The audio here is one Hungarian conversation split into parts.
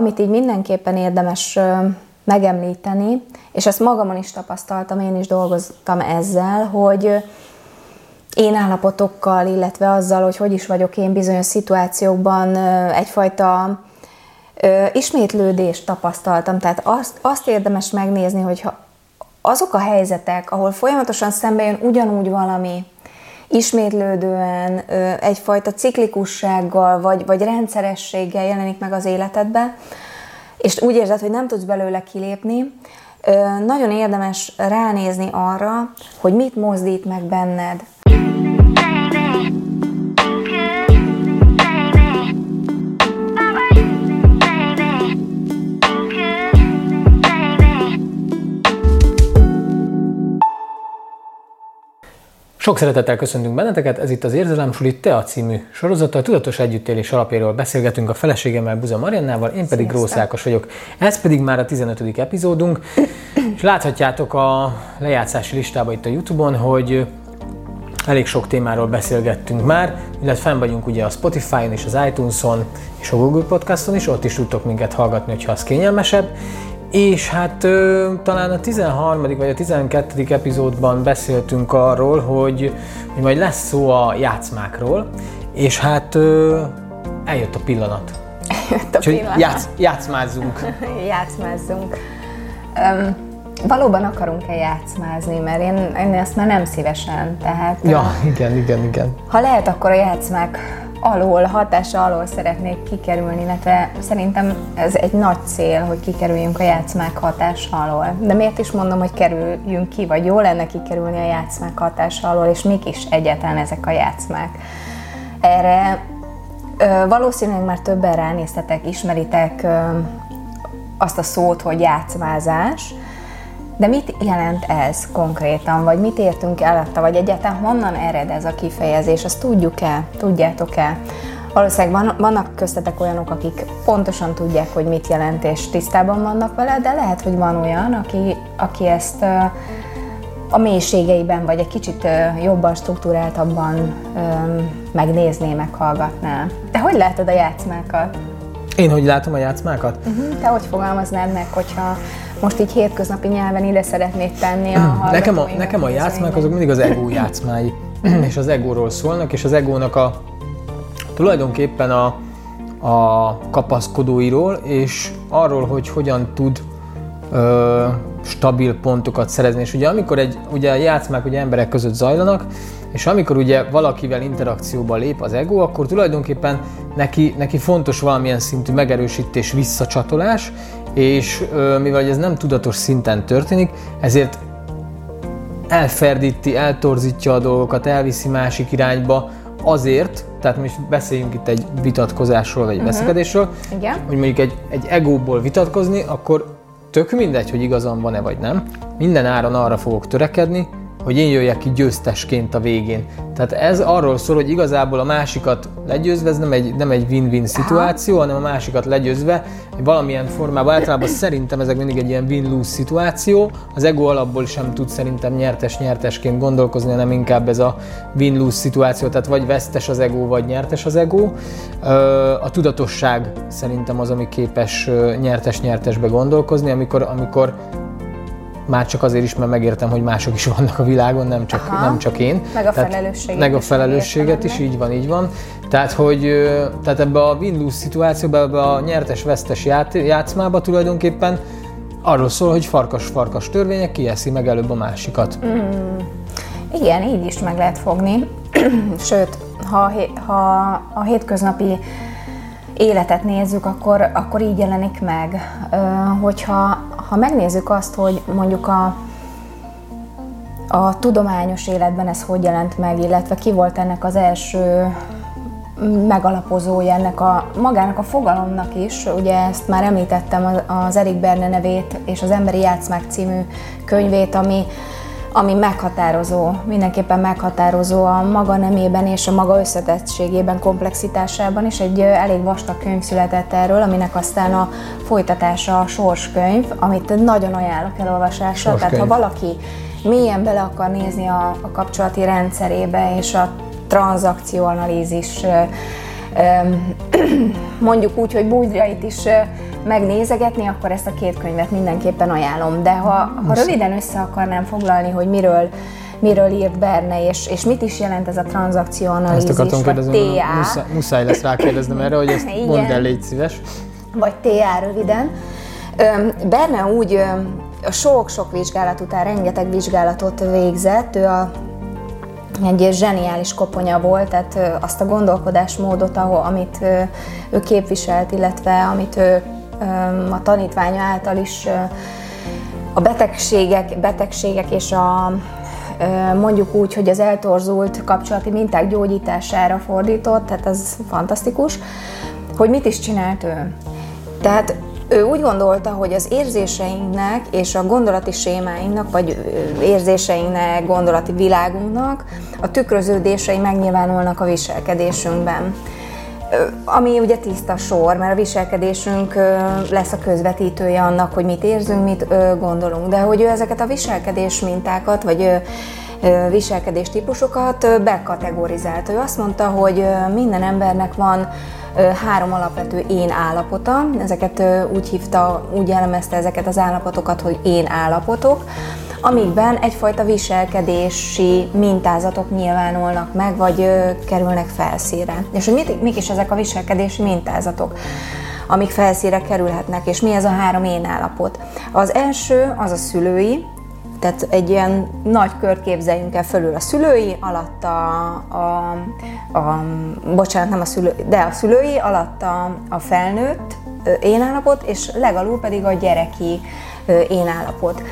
Amit így mindenképpen érdemes megemlíteni, és ezt magamon is tapasztaltam, én is dolgoztam ezzel, hogy én állapotokkal, illetve azzal, hogy hogy is vagyok én bizonyos szituációkban egyfajta ismétlődést tapasztaltam. Tehát azt, azt érdemes megnézni, hogy ha azok a helyzetek, ahol folyamatosan szembe jön ugyanúgy valami, ismétlődően, egyfajta ciklikussággal, vagy, vagy rendszerességgel jelenik meg az életedbe, és úgy érzed, hogy nem tudsz belőle kilépni, nagyon érdemes ránézni arra, hogy mit mozdít meg benned. Sok szeretettel köszöntünk benneteket, ez itt az Érzelem Suli Tea című sorozata. A tudatos együttélés alapjáról beszélgetünk a feleségemmel, Buza Mariannával, én pedig Grósz Ákos vagyok. Ez pedig már a 15. epizódunk, és láthatjátok a lejátszási listában itt a Youtube-on, hogy elég sok témáról beszélgettünk már, illetve fenn vagyunk ugye a Spotify-on és az iTunes-on és a Google Podcast-on is, ott is tudtok minket hallgatni, hogyha az kényelmesebb. És hát ö, talán a 13. vagy a 12. epizódban beszéltünk arról, hogy, hogy majd lesz szó a játszmákról, és hát ö, eljött a pillanat. Eljött a Úgyhogy pillanat. Játsz, játszmázzunk. játszmázzunk. Um, valóban akarunk-e játszmázni, mert én, én ezt már nem szívesen, tehát... Ja, igen, igen, igen. Ha lehet, akkor a játszmák alól, hatása alól szeretnék kikerülni, illetve szerintem ez egy nagy cél, hogy kikerüljünk a játszmák hatása alól. De miért is mondom, hogy kerüljünk ki, vagy jó lenne kikerülni a játszmák hatása alól, és mik is egyáltalán ezek a játszmák. Erre ö, valószínűleg már többen ránéztetek, ismeritek ö, azt a szót, hogy játszmázás, de mit jelent ez konkrétan, vagy mit értünk alatta, vagy egyáltalán honnan ered ez a kifejezés, azt tudjuk-e, tudjátok-e? Valószínűleg van, vannak köztetek olyanok, akik pontosan tudják, hogy mit jelent, és tisztában vannak vele, de lehet, hogy van olyan, aki, aki ezt a mélységeiben, vagy egy kicsit jobban, struktúráltabban megnézné, meghallgatná. Te hogy látod a játszmákat? Én hogy látom a játszmákat? Uh-huh. Te hogy fogalmaznád meg, hogyha most így hétköznapi nyelven ide szeretnék tenni a Nekem a, nekem a játszmák azok mindig az ego játszmái, és az egóról szólnak, és az egónak a tulajdonképpen a, a kapaszkodóiról, és arról, hogy hogyan tud ö, stabil pontokat szerezni. És ugye amikor egy, ugye a játszmák ugye emberek között zajlanak, és amikor ugye valakivel interakcióba lép az ego, akkor tulajdonképpen neki, neki fontos valamilyen szintű megerősítés, visszacsatolás, és mivel ez nem tudatos szinten történik, ezért elferdíti, eltorzítja a dolgokat, elviszi másik irányba, azért, tehát most beszéljünk itt egy vitatkozásról, vagy egy uh-huh. beszélgetésről, Igen. hogy mondjuk egy, egy egóból vitatkozni, akkor tök mindegy, hogy igazam van-e vagy nem. Minden áron arra fogok törekedni, hogy én jöjjek ki győztesként a végén. Tehát ez arról szól, hogy igazából a másikat legyőzve, ez nem egy, nem egy win-win szituáció, hanem a másikat legyőzve, valamilyen formában, általában szerintem ezek mindig egy ilyen win-lose szituáció, az ego alapból sem tud szerintem nyertes-nyertesként gondolkozni, hanem inkább ez a win-lose szituáció, tehát vagy vesztes az ego, vagy nyertes az ego. A tudatosság szerintem az, ami képes nyertes-nyertesbe gondolkozni, amikor, amikor már csak azért is, mert megértem, hogy mások is vannak a világon, nem csak, nem csak én. Meg a felelősséget. Meg a felelősséget is, így van, így van. Tehát, hogy tehát ebbe a win-lose szituációba, ebbe a nyertes-vesztes ját, játszmába tulajdonképpen arról szól, hogy farkas-farkas törvények kieszi meg előbb a másikat. Mm. Igen, így is meg lehet fogni. Sőt, ha, ha a hétköznapi életet nézzük, akkor, akkor így jelenik meg. Hogyha ha megnézzük azt, hogy mondjuk a, a tudományos életben ez hogy jelent meg, illetve ki volt ennek az első megalapozója ennek a magának a fogalomnak is, ugye ezt már említettem az Erik Berne nevét és az Emberi Játszmák című könyvét, ami ami meghatározó, mindenképpen meghatározó a maga nemében és a maga összetettségében, komplexitásában, és egy elég vastag könyv született erről, aminek aztán a folytatása a sorskönyv, amit nagyon ajánlok elolvasásra. Tehát ha valaki mélyen bele akar nézni a, a kapcsolati rendszerébe és a tranzakcióanalízis mondjuk úgy, hogy búgyrait is megnézegetni, akkor ezt a két könyvet mindenképpen ajánlom. De ha, ha röviden össze akarnám foglalni, hogy miről miről írt Berne, és, és mit is jelent ez a tranzakcióanalízis, Ezt akartam vagy kérdezni, TA. muszáj, muszáj lesz rákérdeznem erre, hogy ezt Igen. mondd el, légy szíves. vagy TA röviden. Berne úgy sok-sok vizsgálat után rengeteg vizsgálatot végzett, ő a egy zseniális koponya volt, tehát azt a gondolkodásmódot, ahol, amit ő képviselt, illetve amit ő a tanítványa által is a betegségek, betegségek és a mondjuk úgy, hogy az eltorzult kapcsolati minták gyógyítására fordított, tehát ez fantasztikus, hogy mit is csinált ő. Tehát ő úgy gondolta, hogy az érzéseinknek és a gondolati sémáinknak, vagy érzéseinknek, gondolati világunknak a tükröződései megnyilvánulnak a viselkedésünkben. Ami ugye tiszta sor, mert a viselkedésünk lesz a közvetítője annak, hogy mit érzünk, mit gondolunk. De hogy ő ezeket a viselkedés mintákat, vagy viselkedés típusokat bekategorizálta. Ő azt mondta, hogy minden embernek van három alapvető én állapota. Ezeket úgy hívta, úgy jellemezte ezeket az állapotokat, hogy én állapotok amikben egyfajta viselkedési mintázatok nyilvánulnak meg, vagy ö, kerülnek felszíre. És hogy mit, mik is ezek a viselkedési mintázatok? amik felszíre kerülhetnek, és mi ez a három én állapot. Az első az a szülői, tehát egy ilyen nagy kört képzeljünk el fölül a szülői, alatt a, a, a bocsánat, nem a szülő, de a szülői, alatt a, a felnőtt ö, én állapot, és legalul pedig a gyereki én állapot.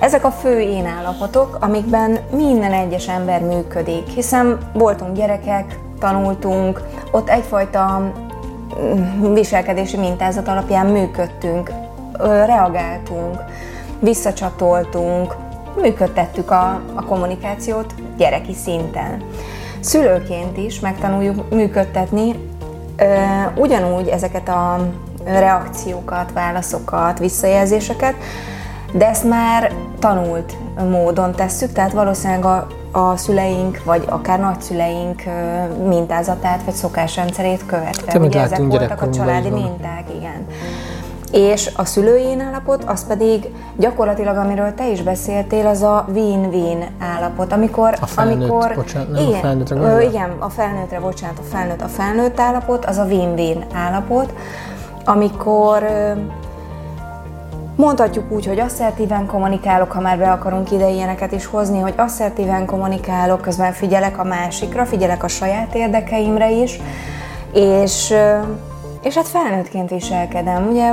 Ezek a fő én állapotok, amikben minden egyes ember működik, hiszen voltunk gyerekek, tanultunk, ott egyfajta mm, viselkedési mintázat alapján működtünk, reagáltunk, visszacsatoltunk, működtettük a, a kommunikációt gyereki szinten. Szülőként is megtanuljuk működtetni ö, ugyanúgy ezeket a reakciókat, válaszokat, visszajelzéseket, de ezt már tanult módon tesszük, tehát valószínűleg a, a szüleink, vagy akár nagyszüleink mintázatát, vagy szokásrendszerét követve. amit Ugye ezek voltak a családi minták, igen. És a szülői állapot, az pedig gyakorlatilag, amiről te is beszéltél, az a win-win állapot, amikor... A felnőtt, amikor bocsánat, nem a igen, felnőttre ö, igen, a felnőttre, bocsánat, a felnőtt, a felnőtt állapot, az a win-win állapot, amikor Mondhatjuk úgy, hogy asszertíven kommunikálok, ha már be akarunk ide ilyeneket is hozni, hogy asszertíven kommunikálok, közben figyelek a másikra, figyelek a saját érdekeimre is, és, és hát felnőttként viselkedem. Ugye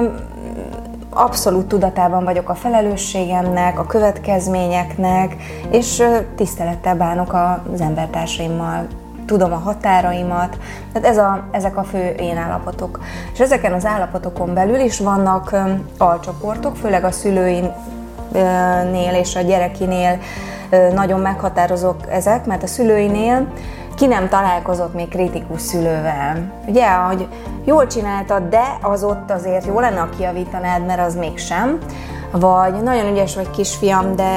abszolút tudatában vagyok a felelősségemnek, a következményeknek, és tisztelettel bánok az embertársaimmal, tudom a határaimat, tehát ez a, ezek a fő én állapotok. És ezeken az állapotokon belül is vannak alcsoportok, főleg a szülőinél és a gyerekinél nagyon meghatározók ezek, mert a szülőinél ki nem találkozott még kritikus szülővel. Ugye, hogy jól csináltad, de az ott azért jó lenne, ha kijavítanád, mert az mégsem. Vagy nagyon ügyes vagy kisfiam, de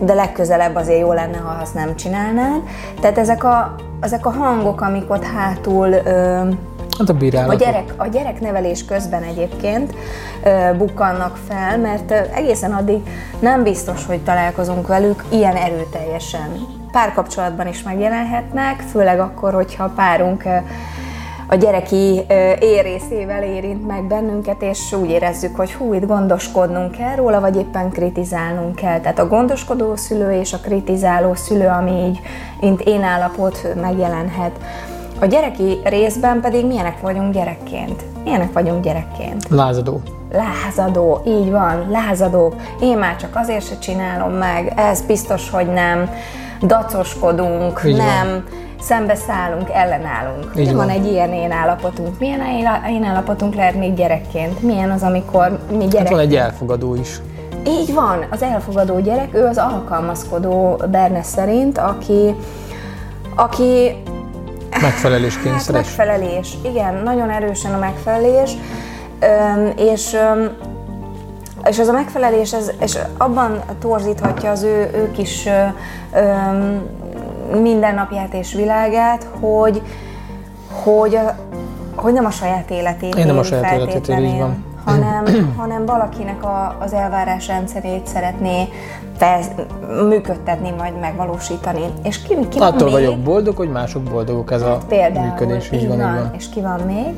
de legközelebb azért jó lenne, ha azt nem csinálnád. Tehát ezek a, ezek a hangok, amik ott hátul ö, Hát a a, gyerek, a gyereknevelés közben egyébként ö, bukkannak fel, mert egészen addig nem biztos, hogy találkozunk velük ilyen erőteljesen. Párkapcsolatban is megjelenhetnek, főleg akkor, hogyha párunk a gyereki érészével érint meg bennünket, és úgy érezzük, hogy hú, itt gondoskodnunk kell róla, vagy éppen kritizálnunk kell. Tehát a gondoskodó szülő és a kritizáló szülő, ami így, mint én állapot megjelenhet. A gyereki részben pedig milyenek vagyunk gyerekként? Milyenek vagyunk gyerekként? Lázadó. Lázadó, így van, lázadók. Én már csak azért se csinálom meg, ez biztos, hogy nem. Dacoskodunk, Így van. Szembeszállunk, ellenállunk. Így van. van. egy ilyen én állapotunk. Milyen én- állapotunk lehet még gyerekként? Milyen az, amikor mi Hát gyerek... van egy elfogadó is. Így van, az elfogadó gyerek, ő az alkalmazkodó Berne szerint, aki, aki Megfelelés Hát kényszeres. megfelelés, igen, nagyon erősen a megfelelés, Öm, és, öm, és ez a megfelelés, ez, és abban torzíthatja az ő, ő kis öm, mindennapját és világát, hogy, hogy, hogy nem a saját életét Én nem a saját életét él, így van. hanem, hanem valakinek a, az elvárás rendszerét szeretné fez, működtetni, vagy megvalósítani. És ki, ki Attól van vagyok boldog, hogy mások boldogok ez a Például, működés. így van, van. És ki van még?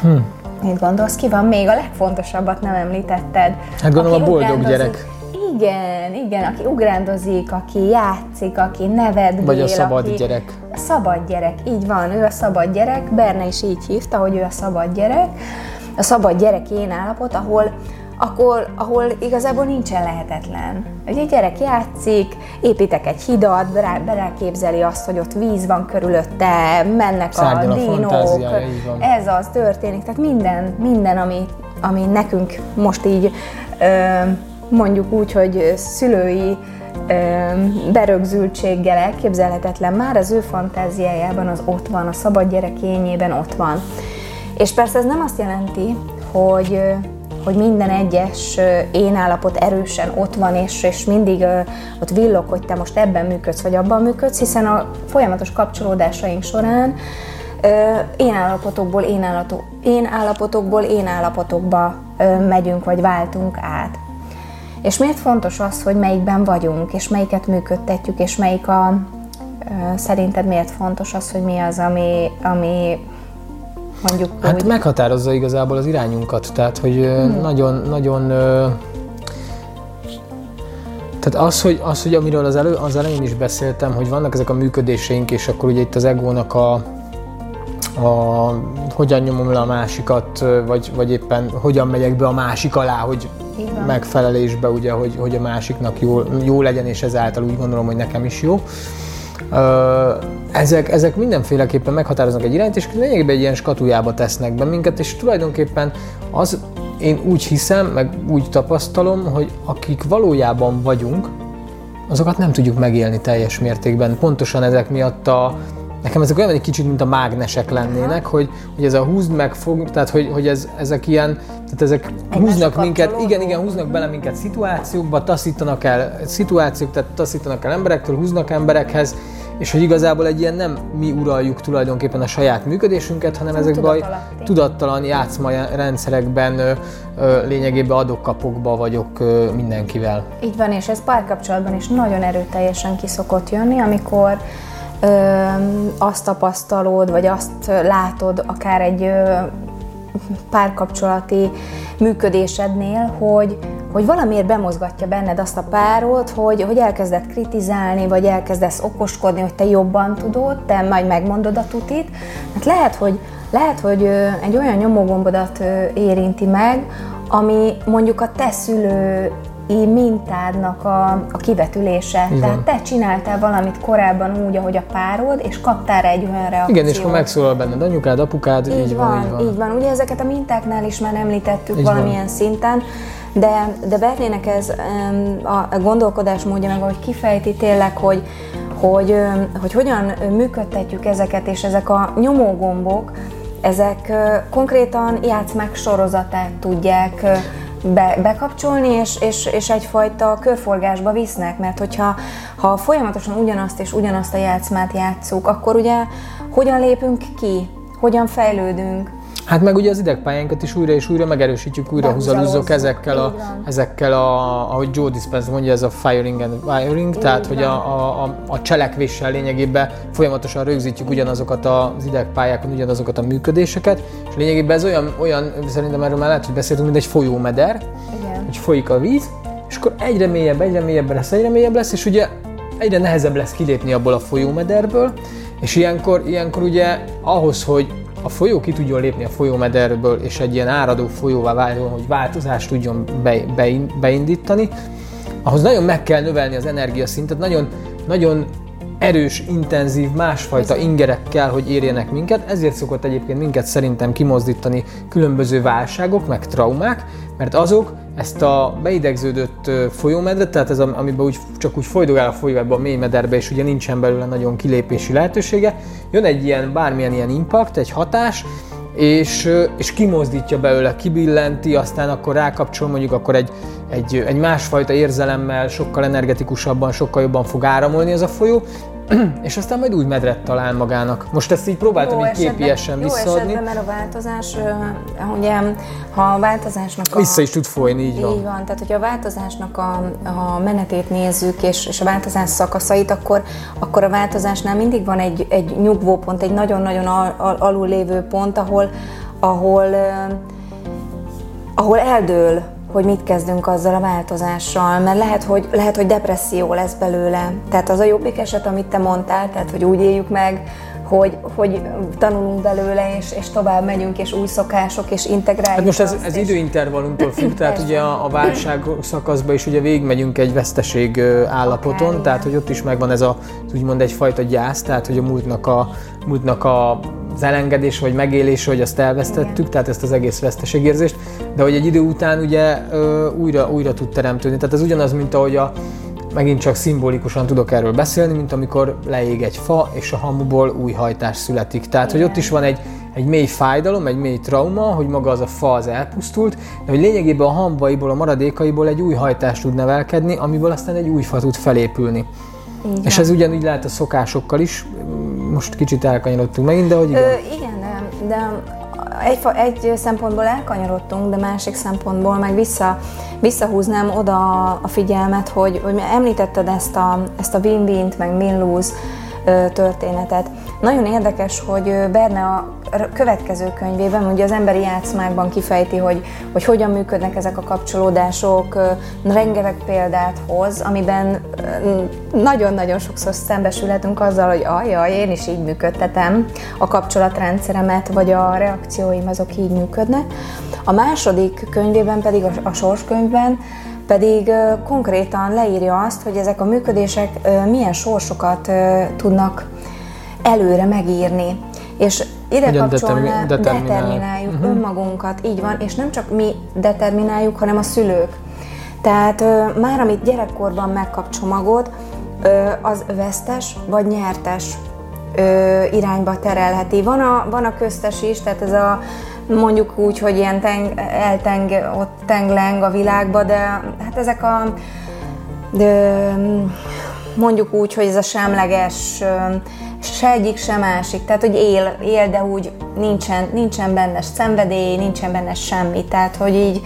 Hm. Mit gondolsz, ki van még? A legfontosabbat nem említetted. Hát gondolom a boldog gyerek. Igen, igen, aki ugrándozik, aki játszik, aki nevetgél. Vagy a szabad aki... gyerek. A szabad gyerek, így van, ő a szabad gyerek, Berne is így hívta, hogy ő a szabad gyerek. A szabad gyerek én állapot, ahol akkor, ahol igazából nincsen lehetetlen. Ugye egy gyerek játszik, építek egy hidat, beráképzeli azt, hogy ott víz van körülötte, mennek Szárnyal a dinók, a ez az történik. Tehát minden, minden ami, ami nekünk most így mondjuk úgy, hogy szülői berögzültséggel elképzelhetetlen, már az ő fantáziájában az ott van, a szabad gyerek ényében ott van. És persze ez nem azt jelenti, hogy hogy minden egyes én állapot erősen ott van, és, és mindig ott villog, hogy te most ebben működsz, vagy abban működsz, hiszen a folyamatos kapcsolódásaink során én állapotokból én állapotokból én állapotokba megyünk, vagy váltunk át. És miért fontos az, hogy melyikben vagyunk, és melyiket működtetjük, és melyik a, szerinted miért fontos az, hogy mi az, ami, ami mondjuk Hát úgy. meghatározza igazából az irányunkat, tehát hogy hmm. nagyon, nagyon tehát az, hogy, az, hogy amiről az, elő, az elején is beszéltem, hogy vannak ezek a működéseink, és akkor ugye itt az egónak a, a hogyan nyomom le a másikat, vagy, vagy éppen hogyan megyek be a másik alá, hogy megfelelésbe, ugye, hogy, hogy a másiknak jó, jó legyen, és ezáltal úgy gondolom, hogy nekem is jó ezek, ezek mindenféleképpen meghatároznak egy irányt, és lényegében egy ilyen skatujába tesznek be minket, és tulajdonképpen az, én úgy hiszem, meg úgy tapasztalom, hogy akik valójában vagyunk, azokat nem tudjuk megélni teljes mértékben. Pontosan ezek miatt a, Nekem ezek olyan egy kicsit, mint a mágnesek lennének, hogy, hogy ez a húzd meg fog, tehát hogy, hogy ez, ezek ilyen, tehát ezek egy húznak minket, igen, igen, húznak bele minket szituációkba, taszítanak el szituációk, tehát taszítanak el emberektől, húznak emberekhez, és hogy igazából egy ilyen nem mi uraljuk tulajdonképpen a saját működésünket, hanem Ez ezekben a tudattalan játszma rendszerekben ö, ö, lényegében adok-kapokba vagyok ö, mindenkivel. Így van, és ez párkapcsolatban is nagyon erőteljesen kiszokott jönni, amikor ö, azt tapasztalod, vagy azt látod akár egy ö, párkapcsolati működésednél, hogy, hogy valamiért bemozgatja benned azt a párót, hogy, hogy elkezded kritizálni, vagy elkezdesz okoskodni, hogy te jobban tudod, te majd megmondod a tutit. Hát lehet, hogy, lehet, hogy egy olyan nyomógombodat érinti meg, ami mondjuk a te szülő mintádnak a, a kivetülése. Igen. Tehát te csináltál valamit korábban úgy, ahogy a párod, és kaptál egy olyan reakciót. Igen, és akkor megszólal benned anyukád, apukád, így, így van, van, így van. Így van. Ugye ezeket a mintáknál is már említettük így valamilyen van. szinten, de, de Bernének ez a gondolkodás módja, meg ahogy kifejti tényleg, hogy, hogy, hogy hogyan működtetjük ezeket, és ezek a nyomógombok, ezek konkrétan játszmák sorozatát tudják be, bekapcsolni, és, és, és egyfajta körforgásba visznek, mert hogyha ha folyamatosan ugyanazt és ugyanazt a játszmát játszuk, akkor ugye hogyan lépünk ki, hogyan fejlődünk, Hát meg ugye az idegpályánkat is újra és újra megerősítjük, újra húzalúzzok ezekkel a, ezekkel a, ahogy Joe Dispenza mondja, ez a firing and wiring, Így tehát van. hogy a, a, a cselekvéssel lényegében folyamatosan rögzítjük ugyanazokat az idegpályákon, ugyanazokat a működéseket, és lényegében ez olyan, olyan szerintem erről már lehet, hogy beszéltünk, mint egy folyómeder, Igen. hogy folyik a víz, és akkor egyre mélyebb, egyre mélyebb lesz, egyre mélyebb lesz, és ugye egyre nehezebb lesz kilépni abból a folyómederből, és ilyenkor, ilyenkor ugye ahhoz, hogy a folyó ki tudjon lépni a folyómederből, és egy ilyen áradó folyóvá váljon, hogy változást tudjon be, be, beindítani, ahhoz nagyon meg kell növelni az energiaszintet, nagyon, nagyon erős, intenzív, másfajta ingerek kell, hogy érjenek minket, ezért szokott egyébként minket szerintem kimozdítani különböző válságok, meg traumák, mert azok ezt a beidegződött folyómedret, tehát ez, amiben úgy, csak úgy folydogál a folyó ebbe a mély mederbe, és ugye nincsen belőle nagyon kilépési lehetősége, jön egy ilyen, bármilyen ilyen impact, egy hatás, és, és kimozdítja belőle, kibillenti, aztán akkor rákapcsol mondjuk akkor egy, egy, egy másfajta érzelemmel, sokkal energetikusabban, sokkal jobban fog áramolni ez a folyó, és aztán majd új medret talál magának. Most ezt így próbáltam jó így képiesen visszaadni. Jó mert a változás, ugye, ha a változásnak a... Vissza is tud folyni, így van. Így van, tehát hogyha a változásnak a, a menetét nézzük, és, és a változás szakaszait, akkor, akkor a változásnál mindig van egy, egy nyugvópont, egy nagyon-nagyon al, al, alul lévő pont, ahol, ahol, ahol eldől hogy mit kezdünk azzal a változással, mert lehet hogy, lehet, hogy depresszió lesz belőle. Tehát az a jobbik eset, amit te mondtál, tehát hogy úgy éljük meg, hogy, hogy tanulunk belőle, és, és tovább megyünk, és új szokások, és integráljuk. Hát most ez, ez és... időintervallumtól függ, tehát ugye a, a válság szakaszban is ugye végigmegyünk egy veszteség állapoton, Akár, tehát hogy ott is megvan ez a úgymond egyfajta gyász, tehát hogy a múltnak a, múltnak a az elengedés vagy megélés, hogy azt elvesztettük, tehát ezt az egész veszteségérzést, de hogy egy idő után ugye újra, újra tud teremtődni. Tehát ez ugyanaz, mint ahogy a, megint csak szimbolikusan tudok erről beszélni, mint amikor leég egy fa, és a hamuból új hajtás születik. Tehát, hogy ott is van egy, egy mély fájdalom, egy mély trauma, hogy maga az a fa az elpusztult, de hogy lényegében a hambaiból, a maradékaiból egy új hajtás tud nevelkedni, amiből aztán egy új fa tud felépülni. Igen. És ez ugyanúgy lehet a szokásokkal is, most kicsit elkanyarodtunk megint, de hogy igen. Ö, igen, de, de egy, egy szempontból elkanyarodtunk, de másik szempontból meg vissza, visszahúznám oda a figyelmet, hogy, hogy említetted ezt a, ezt a win-win-t, meg win-lose történetet. Nagyon érdekes, hogy Berne a következő könyvében, ugye az emberi játszmákban kifejti, hogy, hogy hogyan működnek ezek a kapcsolódások, rengeteg példát hoz, amiben nagyon-nagyon sokszor szembesülhetünk azzal, hogy ajaj, én is így működtetem a kapcsolatrendszeremet, vagy a reakcióim azok így működnek. A második könyvében pedig, a, a sorskönyvben, pedig konkrétan leírja azt, hogy ezek a működések milyen sorsokat tudnak előre megírni. És ide Hogyan kapcsolná, determináljuk uh-huh. önmagunkat, így van, és nem csak mi determináljuk, hanem a szülők. Tehát már amit gyerekkorban megkap csomagot, az vesztes vagy nyertes irányba terelheti. Van a, van a köztes is, tehát ez a mondjuk úgy, hogy ilyen teng, elteng, ott tengleng a világba, de hát ezek a de, mondjuk úgy, hogy ez a semleges se egyik, se másik. Tehát, hogy él, él de úgy nincsen, nincsen benne szenvedély, nincsen benne semmi. Tehát, hogy így,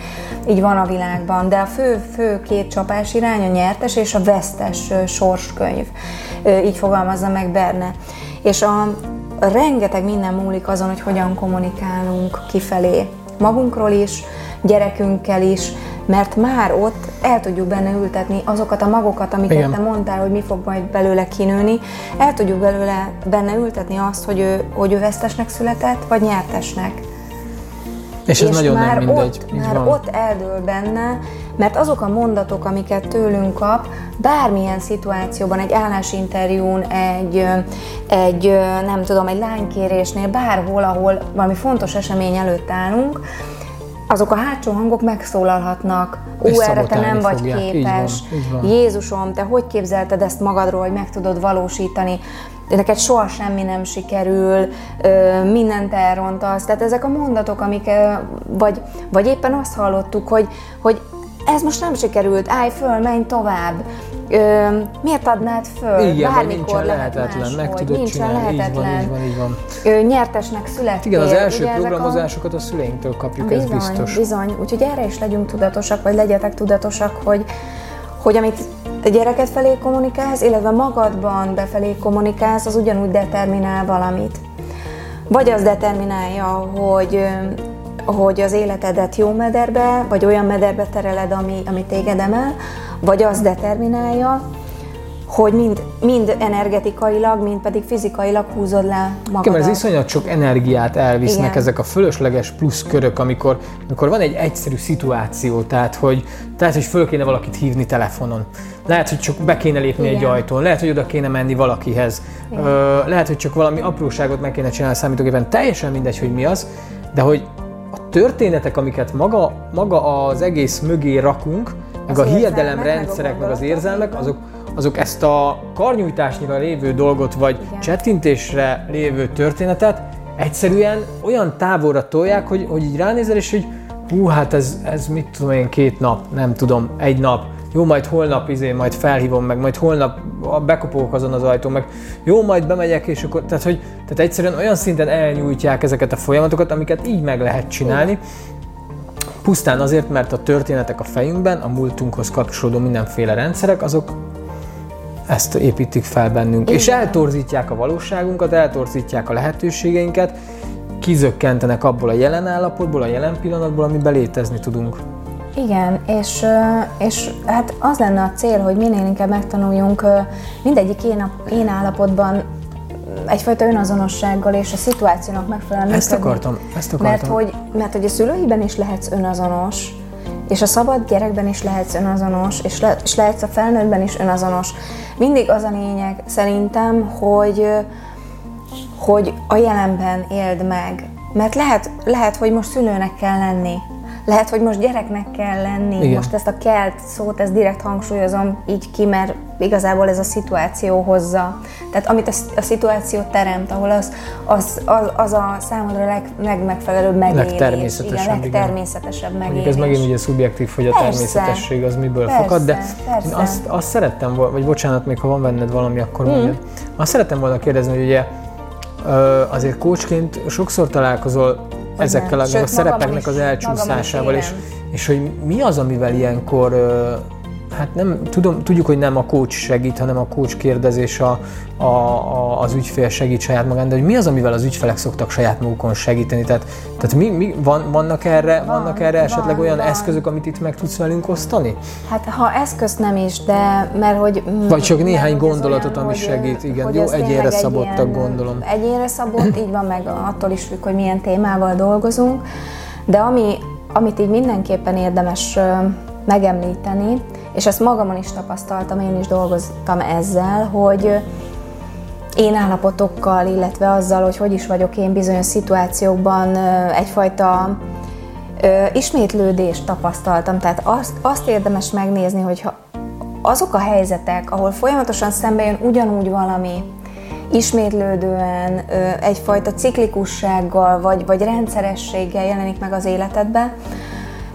így van a világban. De a fő, fő két csapás irány a nyertes és a vesztes sorskönyv. Így fogalmazza meg Berne. És a, rengeteg minden múlik azon, hogy hogyan kommunikálunk kifelé. Magunkról is, gyerekünkkel is, mert már ott el tudjuk benne ültetni azokat a magokat, amiket Igen. te mondtál, hogy mi fog majd belőle kinőni, el tudjuk belőle benne ültetni azt, hogy ő, hogy ő vesztesnek született, vagy nyertesnek. És ez és nagyon már nem mindegy. Ott, már van. ott eldől benne, mert azok a mondatok, amiket tőlünk kap, bármilyen szituációban, egy állásinterjún, egy, egy nem tudom, egy lánykérésnél, bárhol, ahol valami fontos esemény előtt állunk, azok a hátsó hangok megszólalhatnak, ó, erre te nem vagy fogják. képes, így van, így van. Jézusom, te hogy képzelted ezt magadról, hogy meg tudod valósítani, neked soha semmi nem sikerül, mindent elrontasz. Tehát ezek a mondatok, amik, vagy, vagy éppen azt hallottuk, hogy, hogy ez most nem sikerült, állj föl, menj tovább. Ö, miért adnád föl? Igen, Bármikor lehet lehetetlen, meg tudod nincsen csinálni. lehetetlen. Így van, így van, így van. Ö, nyertesnek születtél. Igen, az első Ugye programozásokat a... a szüleinktől kapjuk, bizony, ez biztos. Bizony, úgyhogy erre is legyünk tudatosak, vagy legyetek tudatosak, hogy, hogy amit a gyereket felé kommunikálsz, illetve magadban befelé kommunikálsz, az ugyanúgy determinál valamit. Vagy az determinálja, hogy hogy az életedet jó mederbe, vagy olyan mederbe tereled, ami, ami téged emel, vagy az determinálja, hogy mind, mind energetikailag, mind pedig fizikailag húzod le magadat. Igen, mert ez iszonyat sok energiát elvisznek Igen. ezek a fölösleges plusz körök, amikor, amikor van egy egyszerű szituáció, tehát hogy, tehát, hogy föl kéne valakit hívni telefonon. Lehet, hogy csak be kéne lépni Igen. egy ajtón, lehet, hogy oda kéne menni valakihez. Ö, lehet, hogy csak valami apróságot meg kéne csinálni a számítógépen, teljesen mindegy, hogy mi az, de hogy történetek, amiket maga, maga az egész mögé rakunk, meg az a hiedelemrendszerek, meg az érzelmek, azok, azok ezt a karnyújtásnyira lévő dolgot, vagy Igen. csettintésre lévő történetet egyszerűen olyan távolra tolják, hogy, hogy így ránézel, és hogy hú, hát ez, ez mit tudom én, két nap, nem tudom, egy nap, jó, majd holnap izé, majd felhívom meg, majd holnap bekopogok azon az ajtón, meg jó, majd bemegyek, és akkor, tehát, hogy, tehát egyszerűen olyan szinten elnyújtják ezeket a folyamatokat, amiket így meg lehet csinálni, pusztán azért, mert a történetek a fejünkben, a múltunkhoz kapcsolódó mindenféle rendszerek, azok ezt építik fel bennünk, Igen. és eltorzítják a valóságunkat, eltorzítják a lehetőségeinket, kizökkentenek abból a jelen állapotból, a jelen pillanatból, amiben létezni tudunk. Igen, és, és hát az lenne a cél, hogy minél inkább megtanuljunk mindegyik én, én állapotban egyfajta önazonossággal és a szituációnak megfelelően ezt működni. akartam, ezt akartam. Mert hogy, mert hogy a szülőiben is lehetsz önazonos, és a szabad gyerekben is lehetsz önazonos, és, le, és lehetsz a felnőttben is önazonos. Mindig az a lényeg szerintem, hogy, hogy a jelenben éld meg. Mert lehet, lehet, hogy most szülőnek kell lenni, lehet, hogy most gyereknek kell lenni. Igen. Most ezt a kelt szót, ezt direkt hangsúlyozom így ki, mert igazából ez a szituáció hozza. Tehát amit a, a szituáció teremt, ahol az, az, az, az a számodra leg, legmegfelelőbb megélés. Legtermészetesebb. Igen, legtermészetesebb igen. megélés. ez megint ugye szubjektív, hogy a persze, természetesség az miből persze, fakad, de persze. én azt, azt szerettem volna, vagy bocsánat, még ha van benned valami, akkor mm. mondjad. Azt szerettem volna kérdezni, hogy ugye azért kócsként sokszor találkozol ezekkel a, Sőt, a szerepeknek az elcsúszásával, és, és hogy mi az, amivel ilyenkor hát nem, tudom, tudjuk, hogy nem a coach segít, hanem a coach kérdezés a, a, a, az ügyfél segít saját magán, de hogy mi az, amivel az ügyfelek szoktak saját magukon segíteni? Tehát, tehát mi, mi, van, vannak erre, van, vannak erre esetleg van, olyan van. eszközök, amit itt meg tudsz velünk osztani? Hát ha eszköz nem is, de mert hogy... Vagy csak néhány gondolatot, olyan, ami hogy, segít, igen. Hogy Jó, egyénre szabottak egy gondolom. Egyénre szabott, így van, meg attól is függ, hogy milyen témával dolgozunk. De ami, amit így mindenképpen érdemes megemlíteni, és ezt magamon is tapasztaltam, én is dolgoztam ezzel, hogy én állapotokkal, illetve azzal, hogy hogy is vagyok én bizonyos szituációkban egyfajta ismétlődést tapasztaltam. Tehát azt, azt érdemes megnézni, hogyha azok a helyzetek, ahol folyamatosan szembe jön ugyanúgy valami, ismétlődően, egyfajta ciklikussággal, vagy, vagy rendszerességgel jelenik meg az életedbe,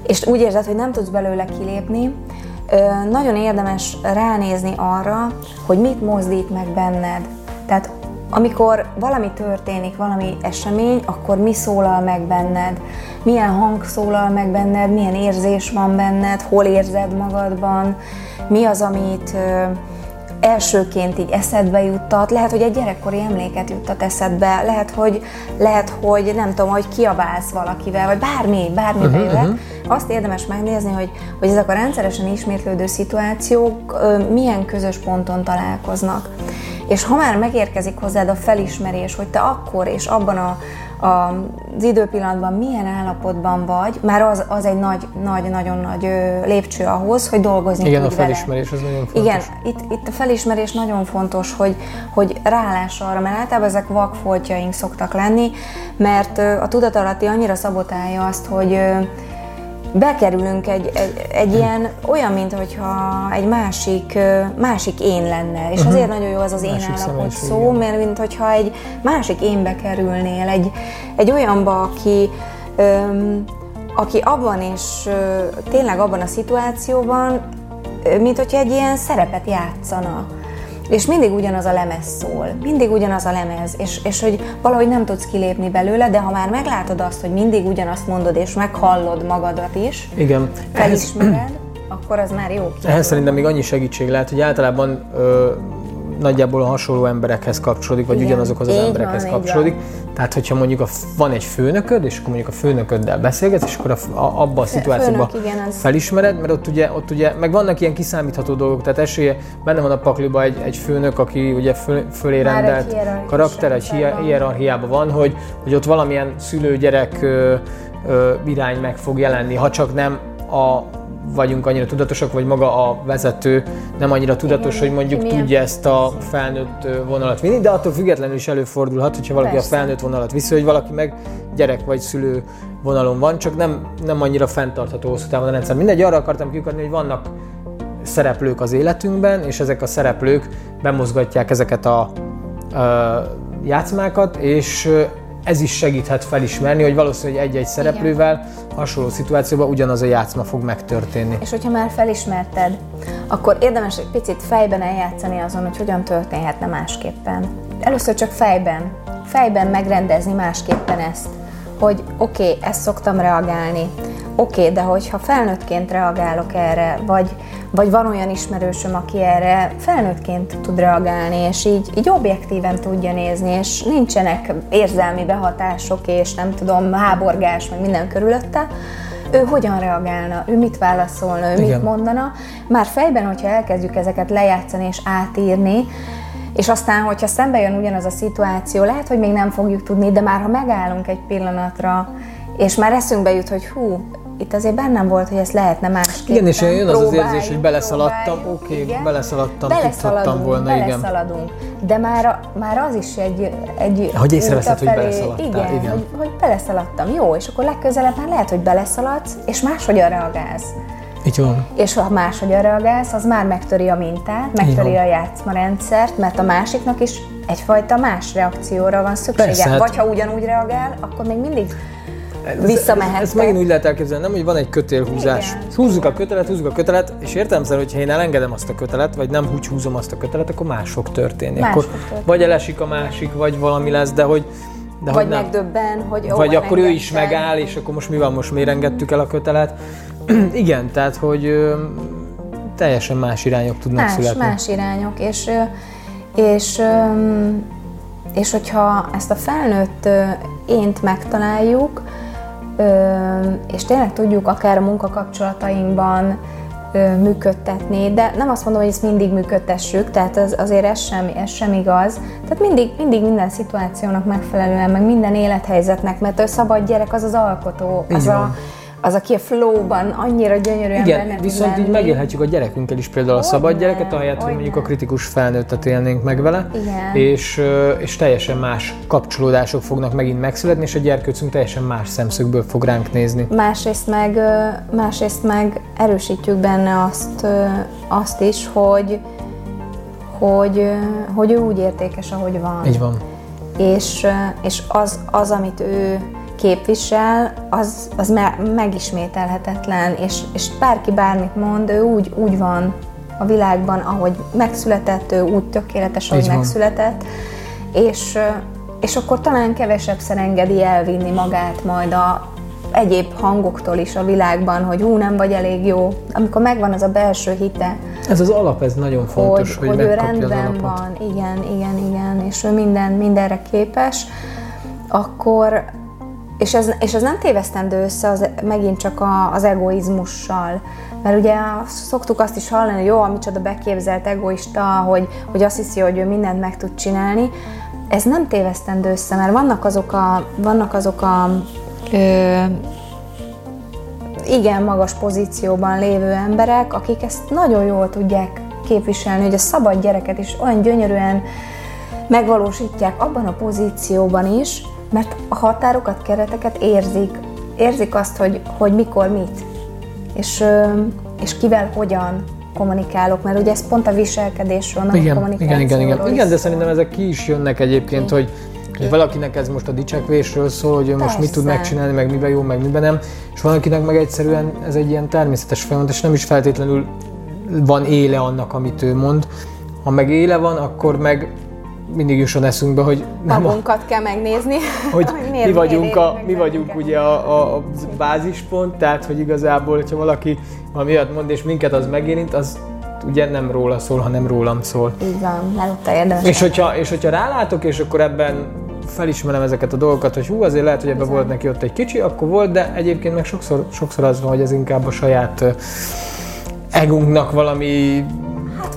és úgy érzed, hogy nem tudsz belőle kilépni, nagyon érdemes ránézni arra, hogy mit mozdít meg benned. Tehát amikor valami történik, valami esemény, akkor mi szólal meg benned, milyen hang szólal meg benned, milyen érzés van benned, hol érzed magadban, mi az, amit elsőként így eszedbe juttat, lehet, hogy egy gyerekkori emléket juttat eszedbe, lehet, hogy, lehet, hogy nem tudom, hogy kiabálsz valakivel, vagy bármi, bármi uh-huh, uh-huh. Azt érdemes megnézni, hogy, hogy ezek a rendszeresen ismétlődő szituációk milyen közös ponton találkoznak. És ha már megérkezik hozzád a felismerés, hogy te akkor és abban a az időpillanatban milyen állapotban vagy, már az, az egy nagy, nagy, nagyon nagy lépcső ahhoz, hogy dolgozni Igen, a felismerés vele. az nagyon fontos. Igen, itt, itt a felismerés nagyon fontos, hogy, hogy rálás arra, mert általában ezek vakfoltjaink szoktak lenni, mert a tudatalatti annyira szabotálja azt, hogy bekerülünk egy, egy, egy ilyen, olyan, mint hogyha egy másik, másik én lenne. És uh-huh. azért nagyon jó az az én állapot szó, mert mint hogyha egy másik énbe kerülnél, egy, egy olyanba, aki, öm, aki abban és tényleg abban a szituációban, mint hogyha egy ilyen szerepet játszana és mindig ugyanaz a lemez szól, mindig ugyanaz a lemez, és, és hogy valahogy nem tudsz kilépni belőle, de ha már meglátod azt, hogy mindig ugyanazt mondod, és meghallod magadat is, Igen. felismered, akkor az már jó. Ehhez szerintem még annyi segítség lehet, hogy általában ö, nagyjából a hasonló emberekhez kapcsolódik, vagy Igen. ugyanazokhoz az emberekhez van, kapcsolódik. Tehát, hogyha mondjuk a, van egy főnököd, és akkor mondjuk a főnököddel beszélgetsz, és akkor a, a, abban a szituációban felismered, mert ott ugye, ott ugye, meg vannak ilyen kiszámítható dolgok, tehát esélye, benne van a pakliba egy, egy főnök, aki ugye föl, fölé rendelt karakter, egy hierarchiában van, hogy, hogy ott valamilyen szülő-gyerek irány meg fog jelenni, ha csak nem a vagyunk annyira tudatosak, vagy maga a vezető nem annyira tudatos, Igen, hogy mondjuk milyen? tudja ezt a felnőtt vonalat vinni, de attól függetlenül is előfordulhat, hogyha valaki Persze. a felnőtt vonalat viszi, hogy valaki meg gyerek vagy szülő vonalon van, csak nem, nem annyira fenntartható hosszú távon a rendszer. Mindegy, arra akartam kiukadni, hogy vannak szereplők az életünkben, és ezek a szereplők bemozgatják ezeket a, a játszmákat, és ez is segíthet felismerni, hogy valószínűleg egy-egy szereplővel hasonló szituációban ugyanaz a játszma fog megtörténni. És hogyha már felismerted, akkor érdemes egy picit fejben eljátszani azon, hogy hogyan történhetne másképpen. Először csak fejben, fejben megrendezni másképpen ezt, hogy oké, okay, ezt szoktam reagálni, oké, okay, de hogyha felnőttként reagálok erre, vagy, vagy van olyan ismerősöm, aki erre felnőttként tud reagálni, és így, így objektíven tudja nézni, és nincsenek érzelmi behatások, és nem tudom, háborgás, meg minden körülötte, ő hogyan reagálna, ő mit válaszolna, ő Igen. mit mondana. Már fejben, hogyha elkezdjük ezeket lejátszani és átírni, és aztán, hogyha szembe jön ugyanaz a szituáció, lehet, hogy még nem fogjuk tudni, de már ha megállunk egy pillanatra, és már eszünkbe jut, hogy hú, itt azért bennem volt, hogy ezt lehetne másképp. Igen, és jön az az érzés, hogy beleszaladtam, oké, okay, beleszaladtam, tudhattam volna, igen. Beleszaladunk, de már, már az is egy, egy Hogy észreveszed, hogy beleszaladtál, igen. igen. Hogy, hogy beleszaladtam, jó, és akkor legközelebb már lehet, hogy beleszaladsz, és máshogyan reagálsz. Így van. És ha máshogyan reagálsz, az már megtöri a mintát, megtöri a játszmarendszert, mert a másiknak is egyfajta más reakcióra van szüksége. Persze, hát- Vagy ha ugyanúgy reagál, akkor még mindig visszamehet. Ezt megint úgy lehet elképzelni, nem, hogy van egy kötélhúzás. Igen. Húzzuk a kötelet, húzzuk a kötelet, és értelmszerűen, hogyha én elengedem azt a kötelet, vagy nem úgy húzom azt a kötelet, akkor más fog történni. Más akkor fog történni. vagy elesik a másik, vagy valami lesz, de hogy de vagy hogy nem. megdöbben, hogy Vagy akkor ő is megáll, és akkor most mi van, most miért engedtük el a kötelet. Igen, tehát, hogy ö, teljesen más irányok tudnak más, születni. Más irányok, és, és, és hogyha ezt a felnőtt ént megtaláljuk, és tényleg tudjuk akár a munkakapcsolatainkban működtetni, de nem azt mondom, hogy ezt mindig működtessük, tehát az, azért ez sem, ez sem igaz. Tehát mindig, mindig minden szituációnak megfelelően, meg minden élethelyzetnek, mert a szabad gyerek az az alkotó, az a, az, aki a flow-ban annyira gyönyörűen Igen, benne viszont lenni. így megélhetjük a gyerekünkkel is például a szabad gyereket, ahelyett, hogy mondjuk a kritikus felnőttet élnénk meg vele, Igen. És, és teljesen más kapcsolódások fognak megint megszületni, és a gyerkőcünk teljesen más szemszögből fog ránk nézni. Másrészt meg, másrészt meg erősítjük benne azt, azt is, hogy, hogy, hogy ő úgy értékes, ahogy van. Így van. És, és az, az, amit ő képvisel, az, az me- megismételhetetlen, és, és bárki bármit mond, ő úgy, úgy van a világban, ahogy megszületett, ő úgy tökéletes, ahogy megszületett, és, és akkor talán kevesebszer engedi elvinni magát majd a egyéb hangoktól is a világban, hogy hú, nem vagy elég jó, amikor megvan az a belső hite. Ez az alap, ez nagyon fontos, hogy, hogy, hogy ő rendben van, igen, igen, igen, és ő minden, mindenre képes, akkor, és ez, és ez nem tévesztendő össze az, megint csak a, az egoizmussal. Mert ugye szoktuk azt is hallani, hogy jó, amicsoda beképzelt egoista, hogy, hogy azt hiszi, hogy ő mindent meg tud csinálni. Ez nem tévesztendő össze, mert vannak azok a, vannak azok a ö, igen magas pozícióban lévő emberek, akik ezt nagyon jól tudják képviselni, hogy a szabad gyereket is olyan gyönyörűen megvalósítják abban a pozícióban is, mert a határokat, kereteket érzik, érzik azt, hogy, hogy mikor mit, és, és kivel hogyan kommunikálok, mert ugye ez pont a viselkedésről, nem igen, a kommunikációról. Igen, igen, igen. igen, de szerintem ezek ki is jönnek egyébként, hogy hogy valakinek ez most a dicsekvésről szól, hogy ő Persze. most mit tud megcsinálni, meg miben jó, meg miben nem, és valakinek meg egyszerűen ez egy ilyen természetes folyamat, és nem is feltétlenül van éle annak, amit ő mond. Ha meg éle van, akkor meg mindig jusson eszünkbe, hogy nem magunkat a, kell megnézni. Hogy, miért, mi vagyunk, a, mi vagyunk ugye a, a bázispont, tehát hogy igazából, hogyha valaki valamiatt mond, és minket az megérint, az ugye nem róla szól, hanem rólam szól. Így van, ott érdemes. És hogyha, és hogyha rálátok, és akkor ebben felismerem ezeket a dolgokat, hogy hú, azért lehet, hogy ebben volt neki ott egy kicsi, akkor volt, de egyébként meg sokszor, sokszor az van, hogy ez inkább a saját egunknak valami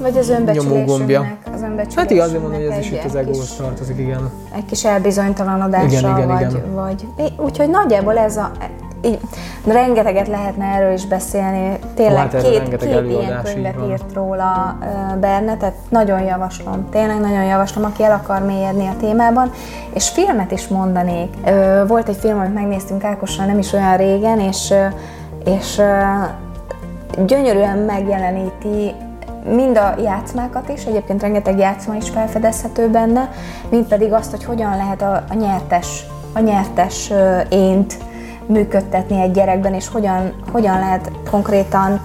vagy az önbecsülésünknek. Az önbecsülésünknek hát igen, azért mondom, hogy ez is itt az egóhoz tartozik, igen. Egy kis elbizonytalanodással, igen, igen, vagy, igen. vagy... Úgyhogy nagyjából ez a, így, rengeteget lehetne erről is beszélni. Tényleg hát két, két ilyen könyvet írt róla Berne, tehát nagyon javaslom, tényleg nagyon javaslom, aki el akar mélyedni a témában, és filmet is mondanék. Volt egy film, amit megnéztünk Ákossal nem is olyan régen, és, és gyönyörűen megjeleníti mind a játszmákat is, egyébként rengeteg játszma is felfedezhető benne, mind pedig azt, hogy hogyan lehet a, a nyertes a nyertes ént működtetni egy gyerekben, és hogyan, hogyan lehet konkrétan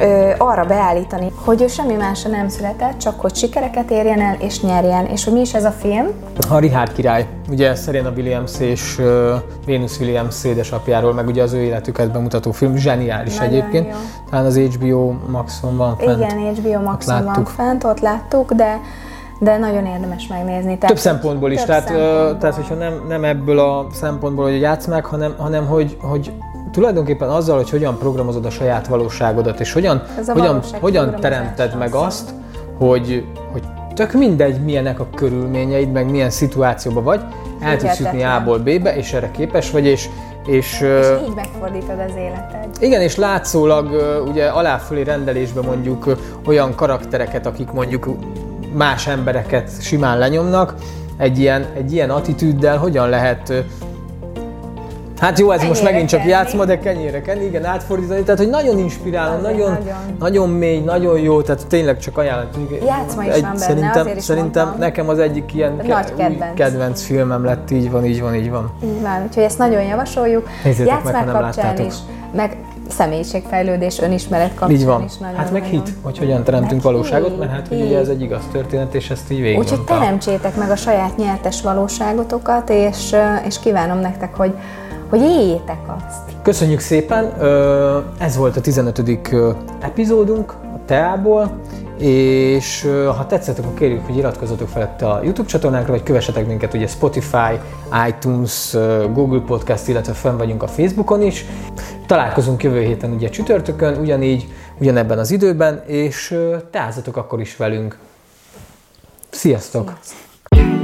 ö, arra beállítani, hogy ő semmi másra nem született, csak hogy sikereket érjen el és nyerjen. És hogy mi is ez a film? A Richard király, ugye Serena Williams és uh, Venus Williams édesapjáról, meg ugye az ő életüket bemutató film, zseniális Nagyon egyébként. jó. Talán az HBO Maxon van fent. Igen, HBO Maxon van fent, ott láttuk, de de nagyon érdemes megnézni. Tehát, Több szempontból is, több tehát, szempontból. tehát hogyha nem, nem ebből a szempontból, hogy a játszmák, hanem, hanem hogy, hogy tulajdonképpen azzal, hogy hogyan programozod a saját valóságodat, és hogyan, hogyan, hogyan teremted meg az. azt, hogy, hogy tök mindegy, milyenek a körülményeid, meg milyen szituációban vagy, el tudsz jutni. A-ból B-be, és erre képes vagy, és, és, És így megfordítod az életed. igen, és látszólag ugye aláfölé rendelésben mondjuk ö, olyan karaktereket, akik mondjuk más embereket simán lenyomnak, egy ilyen, egy ilyen attitűddel hogyan lehet Hát jó, ez most Kenyére megint csak kenni. játszma, de kenyére kenni, igen, átfordítani, tehát hogy nagyon inspiráló, nagyon, nagyon. nagyon mély, nagyon jó, tehát tényleg csak ajánlom. Játszma is van benne, szerintem, azért is szerintem mondtam. nekem az egyik ilyen Nagy ke- új kedvenc. kedvenc filmem lett, így van, így van, így van. Így van, úgyhogy ezt nagyon javasoljuk. Nézzétek meg, Játszmák nem kapcsán láttátok. is, meg személyiségfejlődés, önismeret kapcsán Így van. is nagyon Hát meg nagyon. hit, hogy hogyan teremtünk Meg valóságot, mert hát hogy ugye ez egy igaz történet, és ezt így végig Úgyhogy teremtsétek meg a saját nyertes valóságotokat, és, és kívánom nektek, hogy, hogy éljétek azt. Köszönjük szépen, ez volt a 15. ö, epizódunk a Teából, és ha tetszett, akkor kérjük, hogy iratkozzatok fel a YouTube csatornánkra, vagy kövessetek minket ugye Spotify, iTunes, Google Podcast, illetve fenn vagyunk a Facebookon is. Találkozunk jövő héten ugye csütörtökön, ugyanígy, ugyanebben az időben, és ö, teázatok akkor is velünk. Sziasztok! Sziasztok.